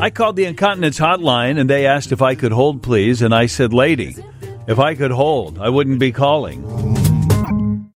I called the incontinence hotline and they asked if I could hold, please, and I said, lady, if I could hold, I wouldn't be calling.